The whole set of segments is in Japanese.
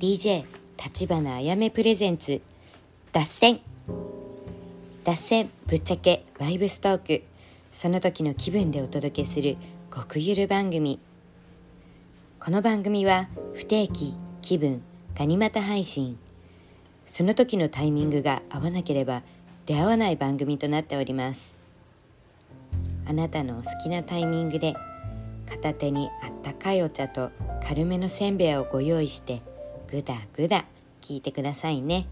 DJ 立花あやめプレゼンツ脱線。脱線ぶっちゃけバイブストーク。その時の気分でお届けする極ゆる番組。この番組は不定期気分ガニ股配信。その時のタイミングが合わなければ出会わない番組となっております。あなたのお好きなタイミングで片手にあったかいお茶と軽めのせんべいをご用意してぐだぐだ聞いてくださいね。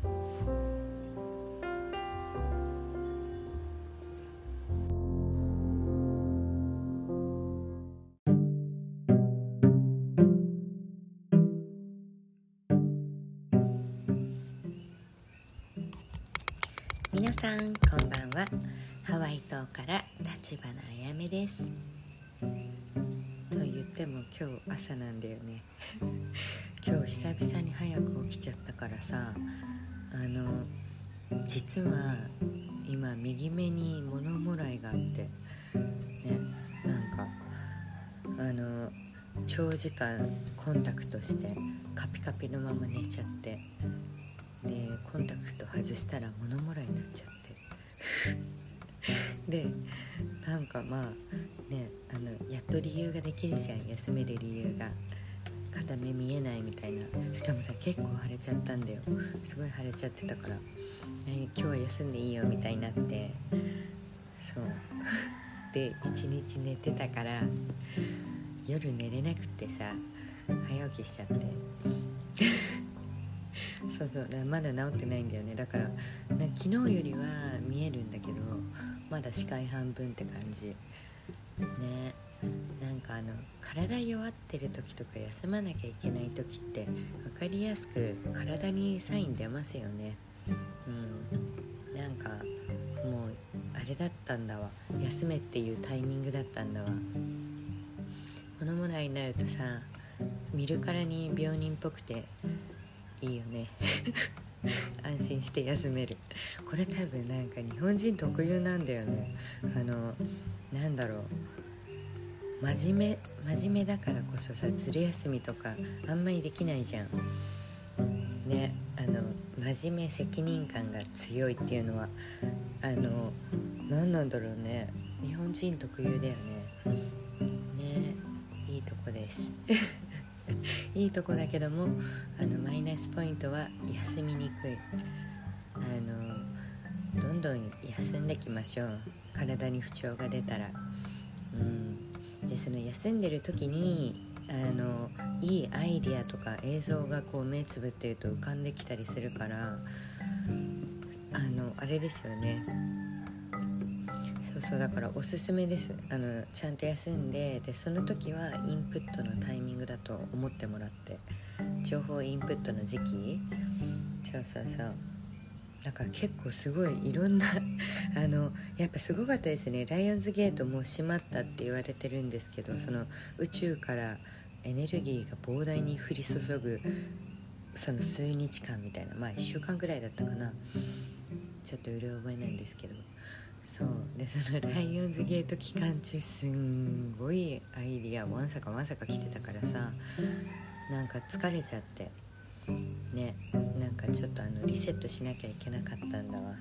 あの実は今右目に物もらいがあってねなんかあの長時間コンタクトしてカピカピのまま寝ちゃってでコンタクト外したら物もらいになっちゃって。でなんかまあねあのやっと理由ができるじゃん休める理由が。片目見えないみたいな。しかもさ結構腫れちゃったんだよ。すごい腫れちゃってたから、今日は休んでいいよみたいになって。そう。で一日寝てたから夜寝れなくてさ早起きしちゃって。そうそう。だまだ治ってないんだよね。だから昨日よりは見えるんだけどまだ視界半分って感じ。ね。なんかあの体弱ってる時とか休まなきゃいけない時って分かりやすく体にサイン出ますよね。うん。なんかもうあれだったんだわ。休めっていうタイミングだったんだわ。このもらいになるとさ見るからに病人っぽくていいよね。安心して休める。これ多分なんか日本人特有なんだよね。あのなんだろう。真面目真面目だからこそさずる休みとかあんまりできないじゃん。ねあの真面目責任感が強いっていうのはあの何なんだろうね。日本人特有だよね。ねいいとこです。いいとこだけどもあのマイナスポイントは休みにくい。あのどんどん休んできましょう。体に不調が出たら。うん。でその休んでる時にあのいいアイディアとか映像がこう目つぶってると浮かんできたりするからあのあれですよね。そうそうだからおすすめです。あのちゃんと休んででその時はインプットのタイミングだと思ってもらって情報インプットの時期。そうそうそう。だから結構すごいいろんな あのやっぱすごかったですね。ライオンズゲートもう閉まったって言われてるんですけどその宇宙からエネルギーが膨大に降り注ぐその数日間みたいなまあ1週間ぐらいだったかな。ちょっとうる覚えないんですけど。そう。でそのライオンズゲート期間中すんごいアイディアわんさかわんさか来てたからさなんか疲れちゃってねなんかちょっとあのリセットしなきゃいけなかったんだわ。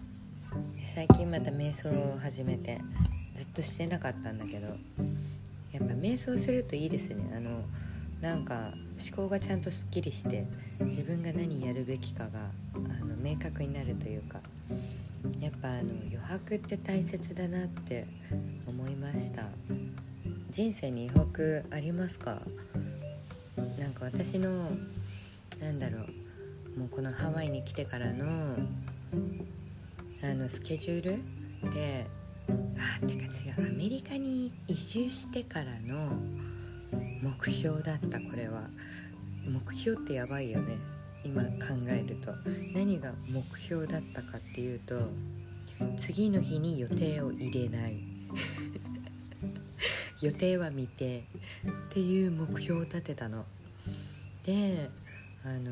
最近また瞑想を始めてずっとしてなかったんだけどやっぱ瞑想するといいですね。あのなんか思考がちゃんとすっきりして自分が何やるべきかがあの明確になるというかやっぱあの余白って大切だなって思いました。人生に余白ありますか？なんか私のなんだろう。もうこのハワイに来てからのあのスケジュール？であてか違う。アメリカに移住してからの目標だったこれは。目標ってやばいよね。今考えると。何が目標だったかっていうと次の日に予定を入れない。予定は未定。っていう目標を立てたの。であの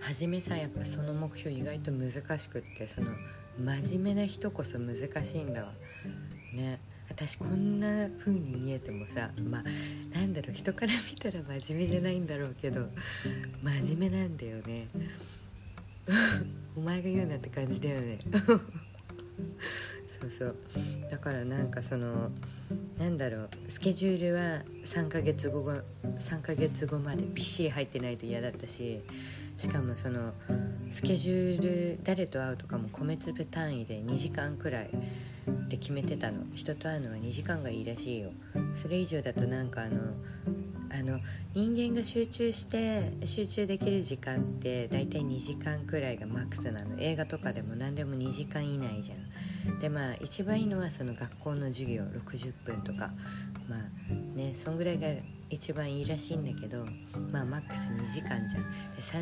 初めさやっぱその目標意外と難しくってその真面目な人こそ難しいんだわ。ね。私こんな風に見えてもさまあなんだろう人から見たら真面目じゃないんだろうけど真面目なんだよね。お前が言うなって感じだよね。そう。そうだからなんかそのなんだろうスケジュールは3ヶ月後が3ヶ月後までびっしり入ってないと嫌だったししかもそのスケジュール誰と会うとかも米粒単位で2時間くらいで決めてたの。人と会うのは2時間がいいらしいよ。それ以上だとなんかあのあの人間が集中して集中できる時間って大体2時間くらいがマックスなの。映画とかでも何でも2時間以内じゃん。でまあ一番いいのはその学校の授業60分とか。まあねそんぐらいが一番いいらしいんだけどまあマックス2時間じゃん。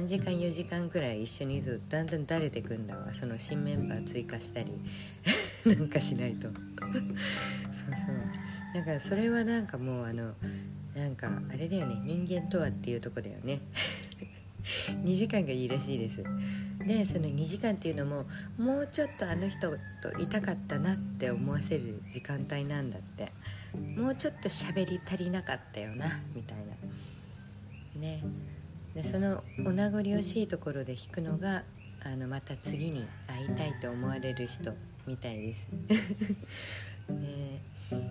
3時間4時間くらい一緒にいるとだんだんだれてくんだわ。その新メンバー追加したり なんかしないと。そうそう。だからそれはなんかもうあのなんかあれだよね人間とはっていうとこだよね。2時間がいいらしいです。でその2時間っていうのももうちょっとあの人といたかったなって思わせる時間帯なんだって。もうちょっと喋り足りなかったよなみたいな。ね。でそのお名残惜しいところで弾くのがあのまた次に会いたいと思われる人みたいです。ね。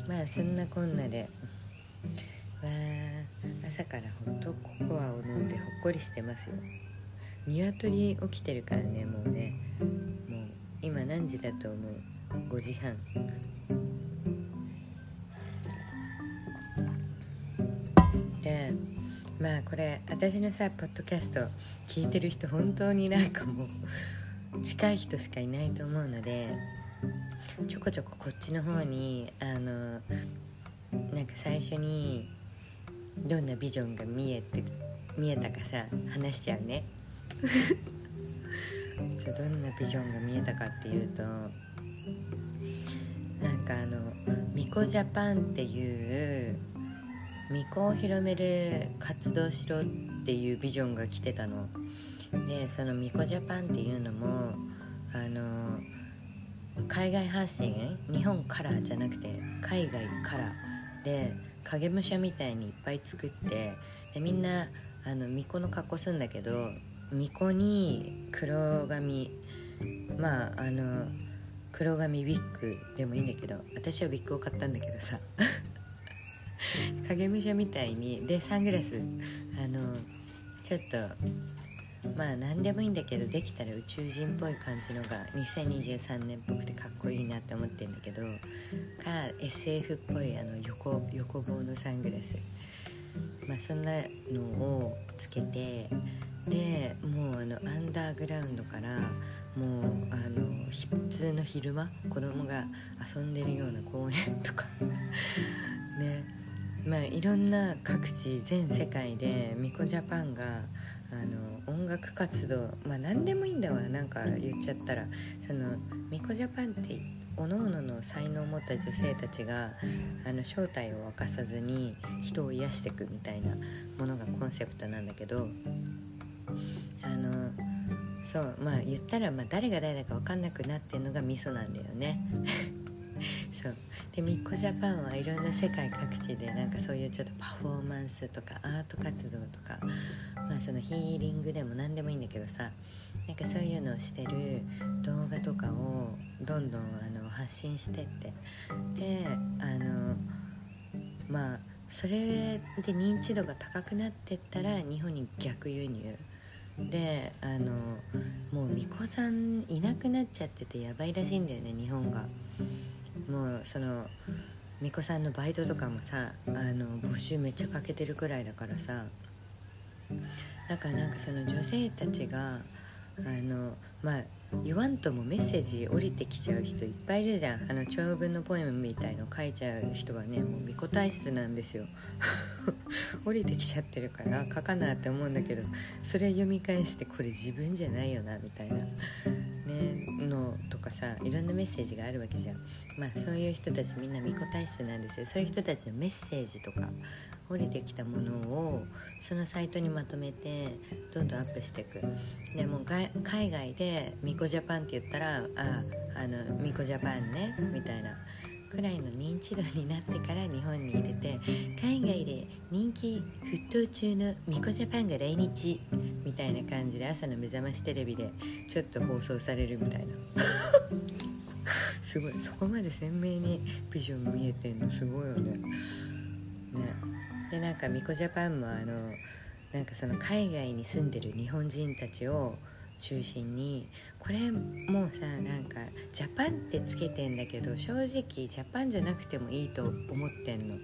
まあそんなこんなで。朝からほんとココアを飲んでほっこりしてますよ。鶏起きてるからねもうね。もう今何時だと思う？5時半。でまあこれ私のさポッドキャスト聞いてる人本当になんかもう近い人しかいないと思うのでちょこちょここっちの方にあのなんか最初にどんなビジョンが見えて見えたかさ話しちゃうね。そうどんなビジョンが見えたかっていうとなんかあの「ミコジャパン」っていう巫女を広める活動しろっていうビジョンが来てたの。でその巫女ジャパンっていうのもあの海外発信？日本からじゃなくて海外から。で影武者みたいにいっぱい作ってでみんなあの巫女の格好するんだけど巫女に黒髪まああの黒髪ウィッグでもいいんだけど私はウィッグを買ったんだけどさ。影武者みたいにでサングラスあのちょっとまあ何でもいいんだけどできたら宇宙人っぽい感じのが2023年っぽくてかっこいいなって思ってるんだけどか SF っぽいあの横横棒のサングラス。まあそんなのをつけてでもうあのアンダーグラウンドからもうあの普通の昼間子供が遊んでるような公園とか。ね。まあいろんな各地全世界でミコジャパンがあの音楽活動まあ何でもいいんだわなんか言っちゃったら。そのミコジャパンっておのおのの才能を持った女性たちがあの正体を明かさずに人を癒していくみたいなものがコンセプトなんだけど。あのそうまあ言ったらまあ誰が誰だか分かんなくなってるのがミソなんだよねそう。でミッコジャパンはいろんな世界各地でなんかそういうちょっとパフォーマンスとかアート活動とかまあそのヒーリングでも何でもいいんだけどさなんかそういうのをしてる動画とかをどんどんあの発信してって。であのまあそれで認知度が高くなってったら日本に逆輸入。であのもう巫女さんいなくなっちゃっててやばいらしいんだよね日本が。もうその巫女さんのバイトとかもさあの募集めっちゃかけてるくらいだからさだからなんかその女性たちがあのまあ言わんともメッセージ降りてきちゃう人いっぱいいるじゃん。あの長文のポエムみたいの書いちゃう人はねもう巫女体質なんですよ。降りてきちゃってるから書かなって思うんだけどそれ読み返してこれ自分じゃないよなみたいな。ねのとかさいろんなメッセージがあるわけじゃん。まあそういう人たちみんな巫女体質なんですよ。そういう人たちのメッセージとか降りてきたものをそのサイトにまとめてどんどんアップしていく。でも海外で「ミコジャパン」って言ったら「ああのミコジャパンね」みたいな。くらいの認知度になってから日本に入れて海外で人気沸騰中のミコジャパンが来日みたいな感じで朝の目覚ましテレビでちょっと放送されるみたいな。すごい。そこまで鮮明にビジョン見えてんの？すごいよね。ね。でなんかミコジャパンもあのなんかその海外に住んでる日本人たちを中心にこれもうさなんかジャパンってつけてんだけど正直ジャパンじゃなくてもいいと思ってんの。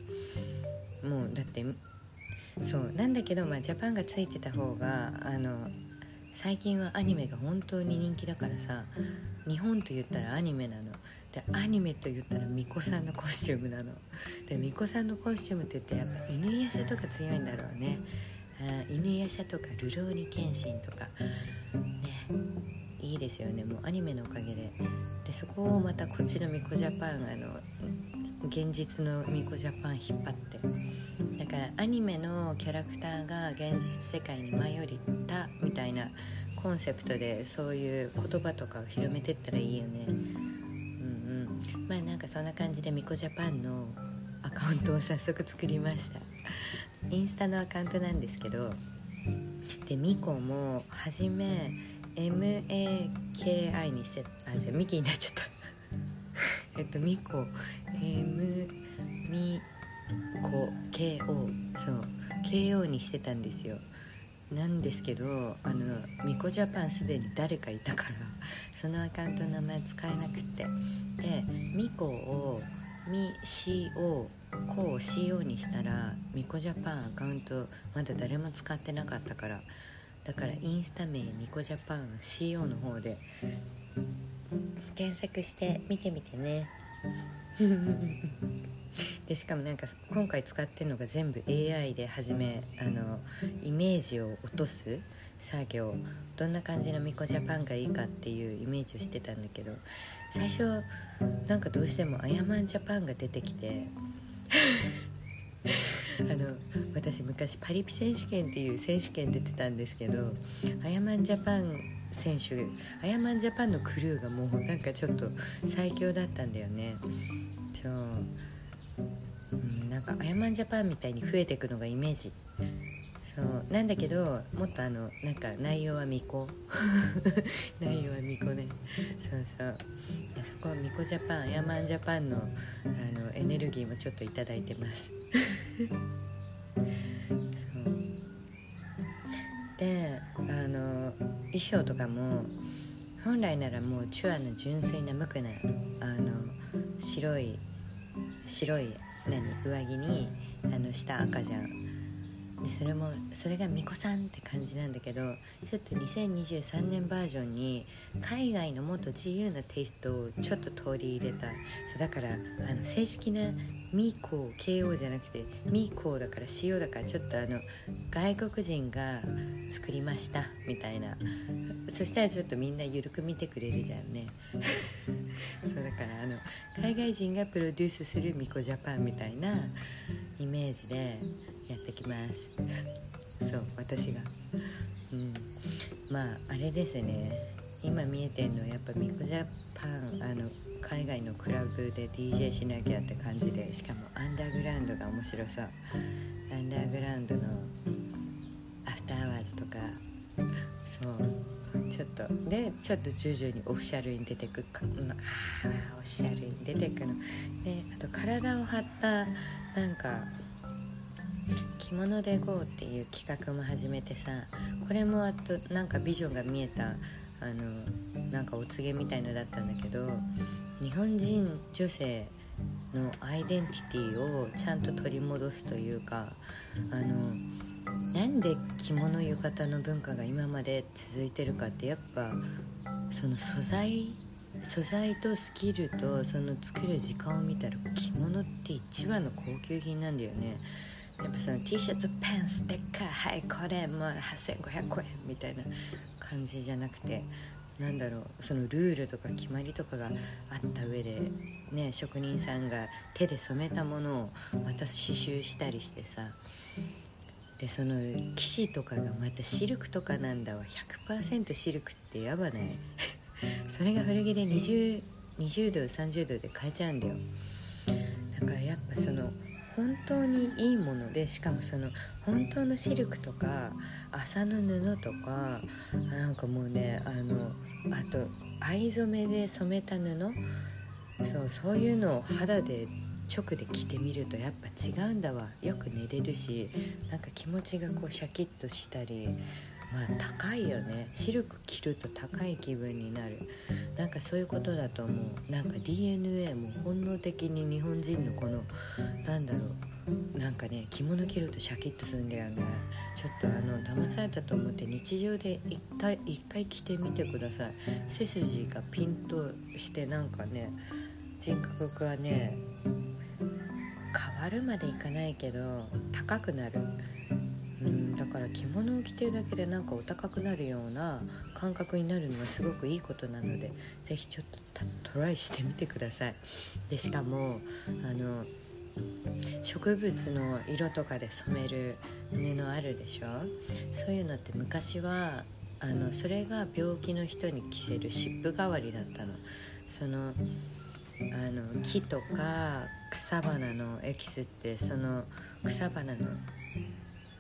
もうだってそうなんだけど、まあ、ジャパンがついてた方があの最近はアニメが本当に人気だからさ日本と言ったらアニメなの。でアニメと言ったら巫女さんのコスチュームなの。で巫女さんのコスチュームって言ってやっぱ犬夜叉とか強いんだろうね。犬夜叉とかルローニケンシンとか。ねいいですよね。もうアニメのおかげで。でそこをまたこっちのミコジャパンあの現実のミコジャパン引っ張って。だからアニメのキャラクターが現実世界に舞い降りたみたいなコンセプトでそういう言葉とかを広めてったらいいよね。うんうん。まあなんかそんな感じでミコジャパンのアカウントを早速作りました。インスタのアカウントなんですけどでミコも初め MAKI にしてあじゃあミキになっちゃった。えっとミコ M ミコ KO そう KO にしてたんですよ。なんですけどあのミコジャパンすでに誰かいたからそのアカウントの名前使えなくって。でミコをミ CO コを CO にしたらミコジャパンアカウントまだ誰も使ってなかったから。だからインスタ名ミコジャパン CO の方で検索して見てみてね。でしかもなんか今回使ってるのが全部 AI で始めあのイメージを落とす作業。どんな感じのミコジャパンがいいかっていうイメージをしてたんだけど最初なんかどうしてもアヤマンジャパンが出てきて あの私昔パリピ選手権っていう選手権出てたんですけどアヤマンジャパン選手アヤマンジャパンのクルーがもうなんかちょっと最強だったんだよね。そう、うん、なんかアヤマンジャパンみたいに増えていくのがイメージ。そうなんだけどもっとあのなんか内容は巫女内容は巫女ね。そうそう。そこは巫女ジャパンアヤマンジャパンのあのエネルギーもちょっと頂いてます。であの衣装とかも本来ならもうチュアの純粋な無垢なあの白い白い何上着にあの下赤じゃんでそれもそれが巫女さんって感じなんだけどちょっと2023年バージョンに海外のもっと自由なテイストをちょっと取り入れた。そうだからあの正式なミーコー KO じゃなくてミーコーだから塩だからちょっとあの外国人が作りましたみたいな。そしたらちょっとみんな緩く見てくれるじゃんね。そうだからあの海外人がプロデュースするミコジャパンみたいなイメージでやってきます。そう私が。うん。まああれですね。今見えてるのはやっぱミコジャパンあの海外のクラブで DJ しなきゃって感じでしかもアンダーグラウンドが面白さアンダーグラウンドのアフターアワーズとか。そうちょっとでちょっと徐々にオフィシャルに出てくか、うん、あオフィシャルに出てくの。であと体を張ったなんか着物で GO っていう企画も始めてさこれもあとなんかビジョンが見えたあのなんかお告げみたいのだったんだけど日本人女性のアイデンティティをちゃんと取り戻すというかあのなんで着物浴衣の文化が今まで続いてるかってやっぱその素材素材とスキルとその作る時間を見たら着物って一番の高級品なんだよね。やっぱその T シャツパンステッカーはいこれもう8500円みたいな感じじゃなくてなんだろうそのルールとか決まりとかがあった上でね職人さんが手で染めたものをまた刺繍したりしてさでその生地とかがまたシルクとかなんだわ。100%シルクってやばない？それが古着で 20, 20度30度で買えちゃうんだよ。だからやっぱその本当にいいものでしかもその本当のシルクとか麻の布とかなんかもうねあのあと藍染めで染めた布？そうそういうのを肌で直で着てみるとやっぱ違うんだわ。よく寝れるしなんか気持ちがこうシャキッとしたりまあ高いよね。シルク着ると高い気分になる。なんかそういうことだと思う。なんか DNA も本能的に日本人のこのなんだろう。なんかね着物着るとシャキッとするんだよね。ちょっとあの騙されたと思って日常で一回着てみてください。背筋がピンとしてなんかね人格がね変わるまでいかないけど高くなる。うんだから着物を着てるだけでなんかお高くなるような感覚になるのはすごくいいことなので是非ちょっとトライしてみてください。でしかもあの植物の色とかで染める布あるでしょ？そういうのって昔はあのそれが病気の人に着せる湿布代わりだったの。そのあの木とか草花のエキスってその草花の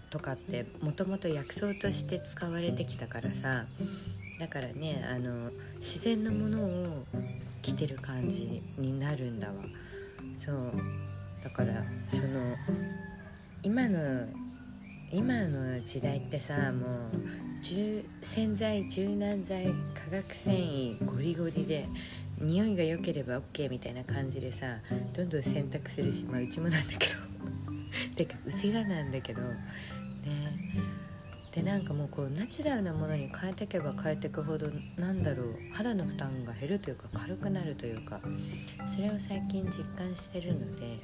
とかってもともと薬草として使われてきたからさだからねあの自然のものを着てる感じになるんだわ。そう。だからその今の今の時代ってさもう洗剤柔軟剤化学繊維ゴリゴリで匂いが良ければ OK みたいな感じでさどんどん洗濯するしまあうちもなんだけど。てかうちがなんだけど。ね。でなんかもうこうナチュラルなものに変えていけば変えていくほどなんだろう。肌の負担が減るというか軽くなるというか。それを最近実感してるので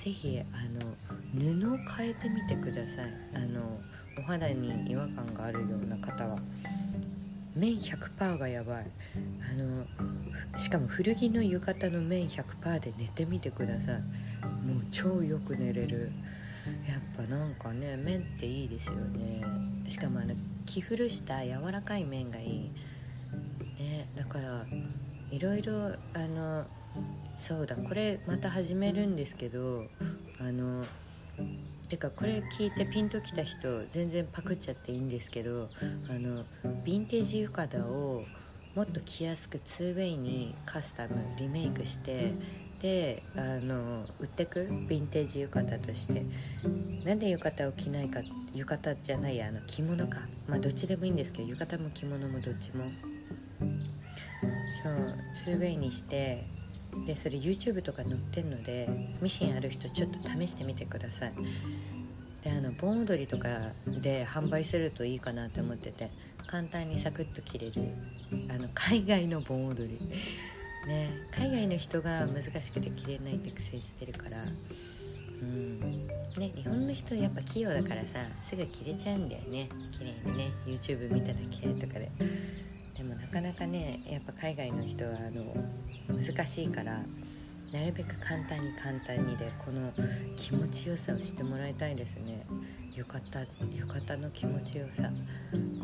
是非あの布を変えてみてください。あのお肌に違和感があるような方は。綿100%がやばい。あのしかも古着の浴衣の綿100%で寝てみてください。もう超よく寝れる。やっぱなんかね麺っていいですよね。しかもあの着古した柔らかい麺がいい。ねだからいろいろあのそうだこれまた始めるんですけどあのてかこれ聞いてピンときた人全然パクっちゃっていいんですけどあのヴィンテージ浴衣をもっと着やすく 2way にカスタムリメイクしてであの売ってく？ヴィンテージ浴衣として。なんで浴衣を着ないか浴衣じゃないやあの着物か。まあどっちでもいいんですけど浴衣も着物もどっちも。そう 2way にしてでそれ YouTube とか載ってんのでミシンある人ちょっと試してみてください。であの盆踊りとかで販売するといいかなって思ってて簡単にサクッと着れるあの海外の盆踊り。ね海外の人が難しくて着れないって苦戦してるから。うん。ね日本の人やっぱ器用だからさすぐ着れちゃうんだよね。綺麗にね YouTube 見ただけとかで。でもなかなかねやっぱ海外の人はあの難しいからなるべく簡単に簡単にでこの気持ちよさをしてもらいたいですね。浴衣浴衣の気持ちよさ。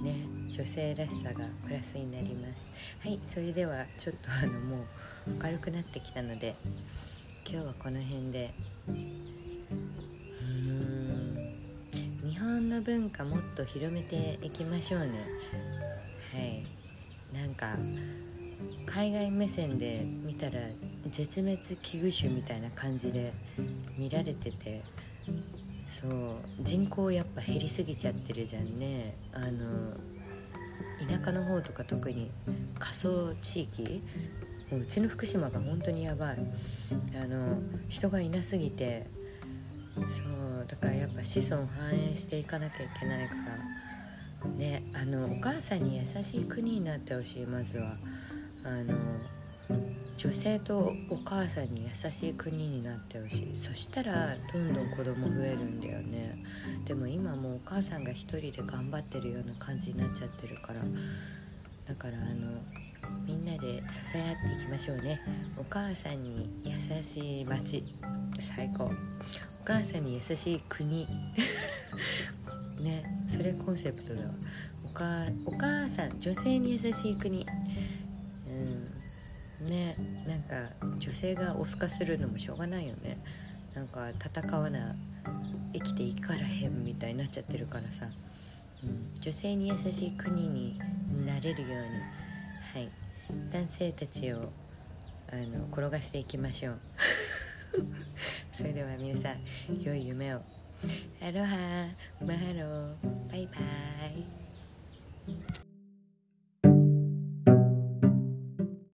ね女性らしさがプラスになります。はいそれではちょっとあのもう明るくなってきたので今日はこの辺で。うん日本の文化もっと広めていきましょうね。はい。なんか海外目線で見たら絶滅危惧種みたいな感じで見られててそう人口やっぱ減りすぎちゃってるじゃんね。あの田舎の方とか特に過疎地域もううちの福島が本当にやばい。あの人がいなすぎてそうだからやっぱ子孫繁栄していかなきゃいけないからねあのお母さんに優しい国になってほしいまずは。あの女性とお母さんに優しい国になってほしい。そしたらどんどん子供増えるんだよね。でも今もうお母さんが一人で頑張ってるような感じになっちゃってるから。だからあのみんなで支え合っていきましょうね。お母さんに優しい町最高。お母さんに優しい国。ねそれコンセプトだわ。おかお母さん女性に優しい国。うん。ねなんか女性がオス化するのもしょうがないよね。なんか戦わな生きていからへんみたいになっちゃってるからさ、うん、女性に優しい国になれるように。はい。男性たちをあの転がしていきましょう。それでは皆さん良い夢を。アロハマハロバイバイ